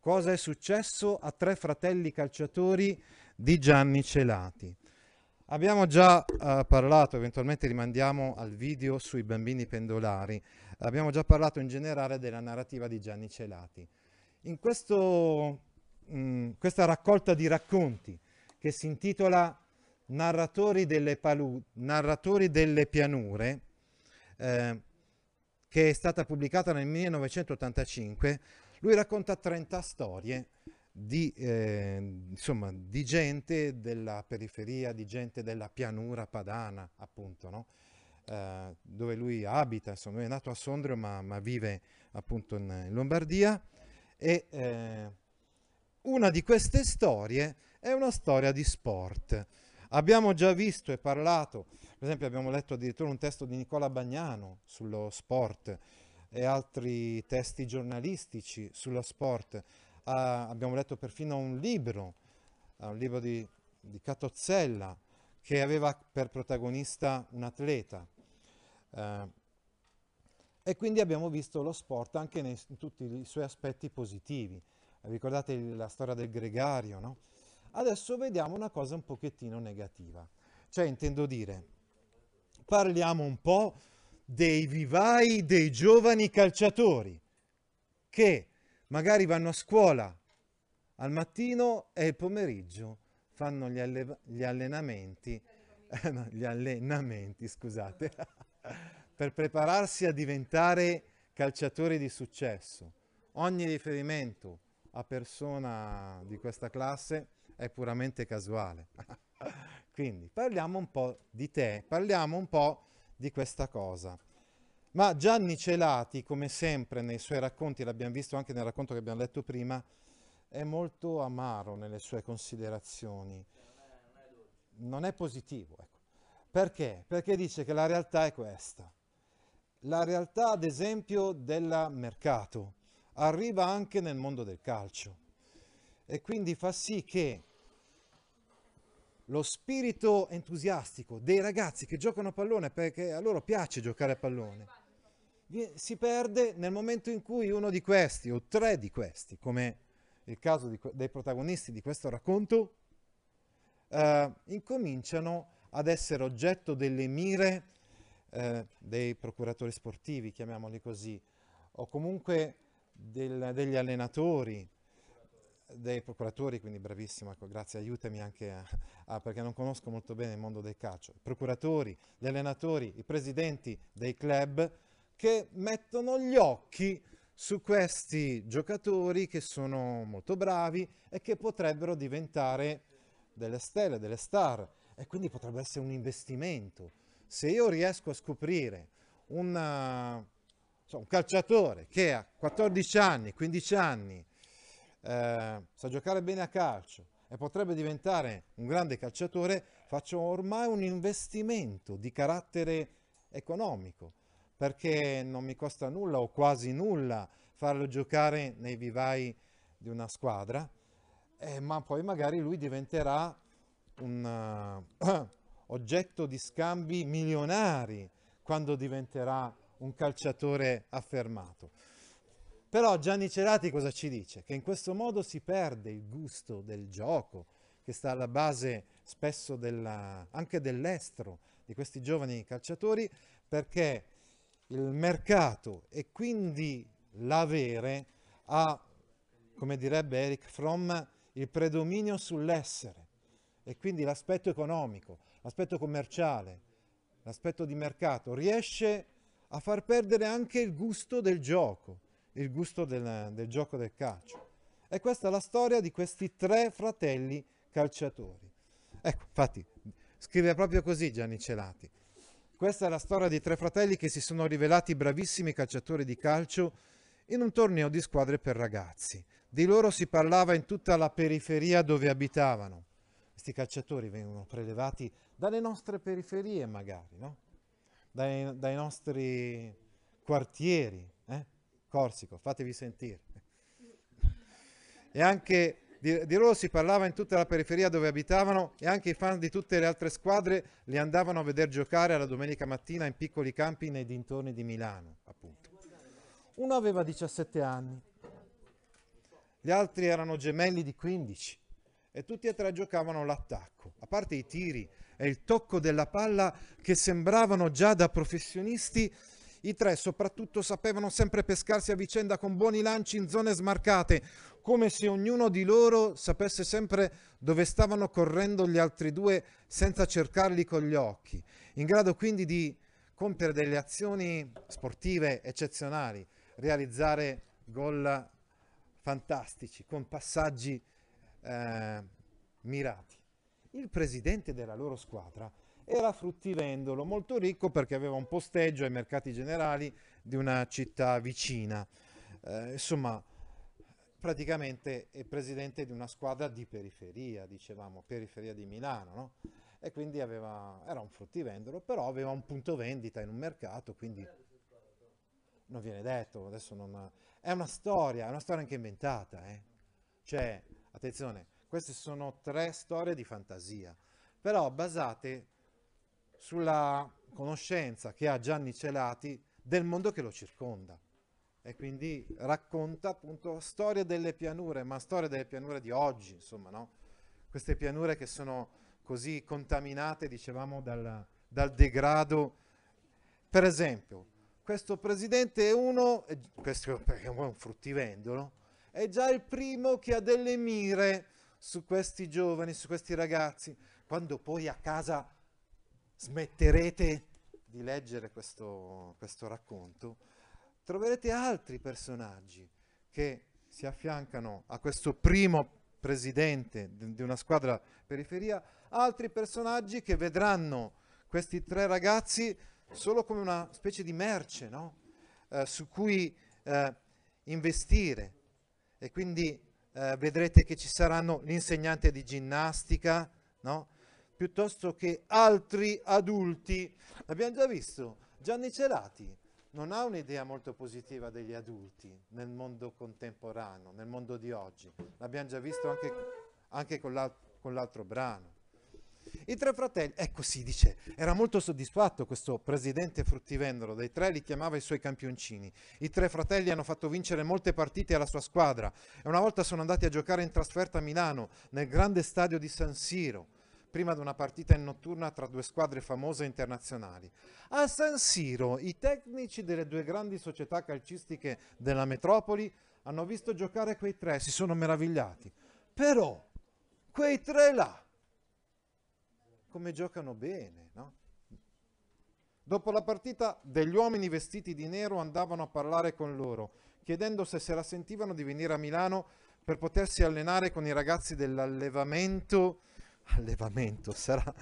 Cosa è successo a tre fratelli calciatori di Gianni Celati? Abbiamo già eh, parlato, eventualmente rimandiamo al video sui bambini pendolari, abbiamo già parlato in generale della narrativa di Gianni Celati. In questo, mh, questa raccolta di racconti che si intitola Narratori delle, palu- Narratori delle pianure, eh, che è stata pubblicata nel 1985, lui racconta 30 storie di, eh, insomma, di gente della periferia, di gente della pianura padana, appunto, no? eh, dove lui abita, insomma, lui è nato a Sondrio ma, ma vive appunto in, in Lombardia e eh, una di queste storie è una storia di sport. Abbiamo già visto e parlato, per esempio abbiamo letto addirittura un testo di Nicola Bagnano sullo sport, e altri testi giornalistici sullo sport. Uh, abbiamo letto perfino un libro, uh, un libro di, di Catozzella, che aveva per protagonista un atleta. Uh, e quindi abbiamo visto lo sport anche nei, in tutti i suoi aspetti positivi. Ricordate la storia del gregario, no? Adesso vediamo una cosa un pochettino negativa. Cioè, intendo dire, parliamo un po' dei vivai dei giovani calciatori che magari vanno a scuola al mattino e il pomeriggio fanno gli, alle- gli allenamenti, no, gli allenamenti, scusate, per prepararsi a diventare calciatori di successo. Ogni riferimento a persona di questa classe è puramente casuale. Quindi parliamo un po' di te, parliamo un po' di questa cosa. Ma Gianni Celati, come sempre nei suoi racconti, l'abbiamo visto anche nel racconto che abbiamo letto prima, è molto amaro nelle sue considerazioni. Non è positivo. Ecco. Perché? Perché dice che la realtà è questa. La realtà, ad esempio, del mercato arriva anche nel mondo del calcio e quindi fa sì che lo spirito entusiastico dei ragazzi che giocano a pallone perché a loro piace giocare a pallone. Si perde nel momento in cui uno di questi o tre di questi, come il caso di, dei protagonisti di questo racconto, eh, incominciano ad essere oggetto delle mire eh, dei procuratori sportivi, chiamiamoli così, o comunque del, degli allenatori, dei procuratori, quindi bravissimo, ecco, grazie, aiutami anche a, a, perché non conosco molto bene il mondo del calcio, i procuratori, gli allenatori, i presidenti dei club che mettono gli occhi su questi giocatori che sono molto bravi e che potrebbero diventare delle stelle, delle star e quindi potrebbe essere un investimento. Se io riesco a scoprire una, un calciatore che a 14 anni, 15 anni, eh, sa giocare bene a calcio e potrebbe diventare un grande calciatore, faccio ormai un investimento di carattere economico, perché non mi costa nulla o quasi nulla farlo giocare nei vivai di una squadra, eh, ma poi magari lui diventerà un uh, oggetto di scambi milionari quando diventerà un calciatore affermato. Però Gianni Cerati cosa ci dice? Che in questo modo si perde il gusto del gioco, che sta alla base spesso della, anche dell'estro di questi giovani calciatori, perché il mercato e quindi l'avere ha, come direbbe Eric Fromm, il predominio sull'essere e quindi l'aspetto economico, l'aspetto commerciale, l'aspetto di mercato riesce a far perdere anche il gusto del gioco il gusto del, del gioco del calcio. E questa è la storia di questi tre fratelli calciatori. Ecco, infatti, scrive proprio così Gianni Celati. Questa è la storia di tre fratelli che si sono rivelati bravissimi calciatori di calcio in un torneo di squadre per ragazzi. Di loro si parlava in tutta la periferia dove abitavano. Questi calciatori vengono prelevati dalle nostre periferie magari, no? dai, dai, nostri quartieri. Corsico, fatevi sentire. E anche di, di, si parlava in tutta la periferia dove abitavano e anche i fan di tutte le altre squadre li andavano a vedere giocare alla domenica mattina in piccoli campi nei dintorni di Milano, appunto. Uno aveva 17 anni, gli altri erano gemelli di 15 e tutti e tre giocavano l'attacco, a parte i tiri e il tocco della palla che sembravano già da professionisti i tre soprattutto sapevano sempre pescarsi a vicenda con buoni lanci in zone smarcate, come se ognuno di loro sapesse sempre dove stavano correndo gli altri due senza cercarli con gli occhi, in grado quindi di compiere delle azioni sportive eccezionali, realizzare gol fantastici con passaggi eh, mirati. Il presidente della loro squadra era fruttivendolo, molto ricco perché aveva un posteggio ai mercati generali di una città vicina. Eh, insomma, praticamente è presidente di una squadra di periferia, dicevamo, periferia di Milano, no? E quindi aveva, era un fruttivendolo, però aveva un punto vendita in un mercato, quindi non viene detto, adesso non... È una storia, è una storia anche inventata, eh? Cioè, attenzione, queste sono tre storie di fantasia, però basate sulla conoscenza che ha Gianni Celati del mondo che lo circonda e quindi racconta appunto storie delle pianure, ma storie delle pianure di oggi, insomma, no? Queste pianure che sono così contaminate, dicevamo, dal, dal degrado. Per esempio, questo presidente è uno, questo è un fruttivendolo, è già il primo che ha delle mire su questi giovani, su questi ragazzi, quando poi a casa smetterete di leggere questo, questo racconto, troverete altri personaggi che si affiancano a questo primo presidente di una squadra periferia, altri personaggi che vedranno questi tre ragazzi solo come una specie di merce no? eh, su cui eh, investire e quindi eh, vedrete che ci saranno l'insegnante di ginnastica, no? Piuttosto che altri adulti. L'abbiamo già visto, Gianni Celati non ha un'idea molto positiva degli adulti nel mondo contemporaneo, nel mondo di oggi. L'abbiamo già visto anche, anche con, l'alt- con l'altro brano. I tre fratelli, ecco si dice, era molto soddisfatto questo presidente fruttivendolo, dei tre li chiamava i suoi campioncini. I tre fratelli hanno fatto vincere molte partite alla sua squadra e una volta sono andati a giocare in trasferta a Milano, nel grande stadio di San Siro prima di una partita in notturna tra due squadre famose internazionali. A San Siro i tecnici delle due grandi società calcistiche della metropoli hanno visto giocare quei tre, si sono meravigliati. Però quei tre là, come giocano bene, no? Dopo la partita, degli uomini vestiti di nero andavano a parlare con loro, chiedendo se se la sentivano di venire a Milano per potersi allenare con i ragazzi dell'allevamento allevamento sarà,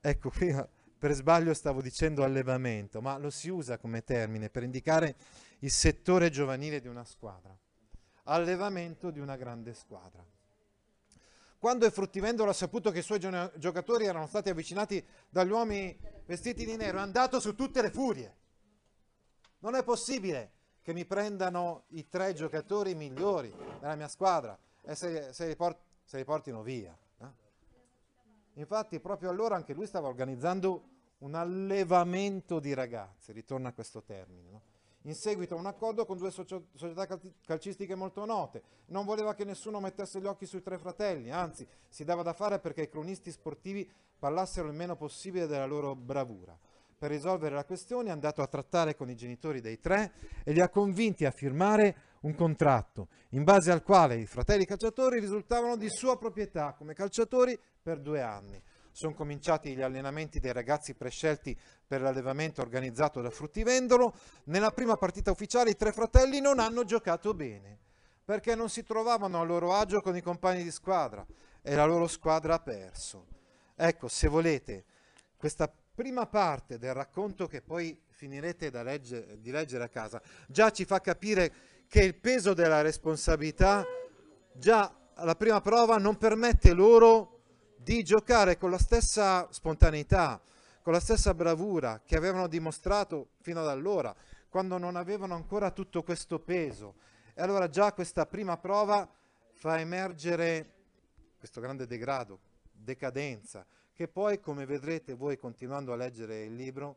ecco qui per sbaglio stavo dicendo allevamento, ma lo si usa come termine per indicare il settore giovanile di una squadra, allevamento di una grande squadra. Quando il fruttivendolo ha saputo che i suoi giocatori erano stati avvicinati dagli uomini vestiti di nero, è andato su tutte le furie. Non è possibile che mi prendano i tre giocatori migliori della mia squadra e se, se, li, port- se li portino via. Infatti proprio allora anche lui stava organizzando un allevamento di ragazzi, ritorna a questo termine. No? In seguito a un accordo con due socio- società cal- calcistiche molto note, non voleva che nessuno mettesse gli occhi sui tre fratelli, anzi si dava da fare perché i cronisti sportivi parlassero il meno possibile della loro bravura. Per risolvere la questione è andato a trattare con i genitori dei tre e li ha convinti a firmare un contratto in base al quale i fratelli calciatori risultavano di sua proprietà come calciatori per due anni. Sono cominciati gli allenamenti dei ragazzi prescelti per l'allevamento organizzato da Fruttivendolo. Nella prima partita ufficiale i tre fratelli non hanno giocato bene perché non si trovavano a loro agio con i compagni di squadra e la loro squadra ha perso. Ecco, se volete, questa prima parte del racconto che poi finirete legge, di leggere a casa già ci fa capire che il peso della responsabilità già alla prima prova non permette loro di giocare con la stessa spontaneità, con la stessa bravura che avevano dimostrato fino ad allora, quando non avevano ancora tutto questo peso. E allora già questa prima prova fa emergere questo grande degrado, decadenza, che poi, come vedrete voi continuando a leggere il libro,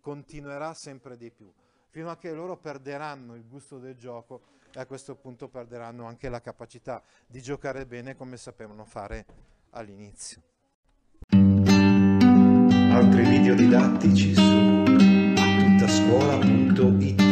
continuerà sempre di più, fino a che loro perderanno il gusto del gioco e a questo punto perderanno anche la capacità di giocare bene come sapevano fare all'inizio. Altri video didattici su atuttascuola.it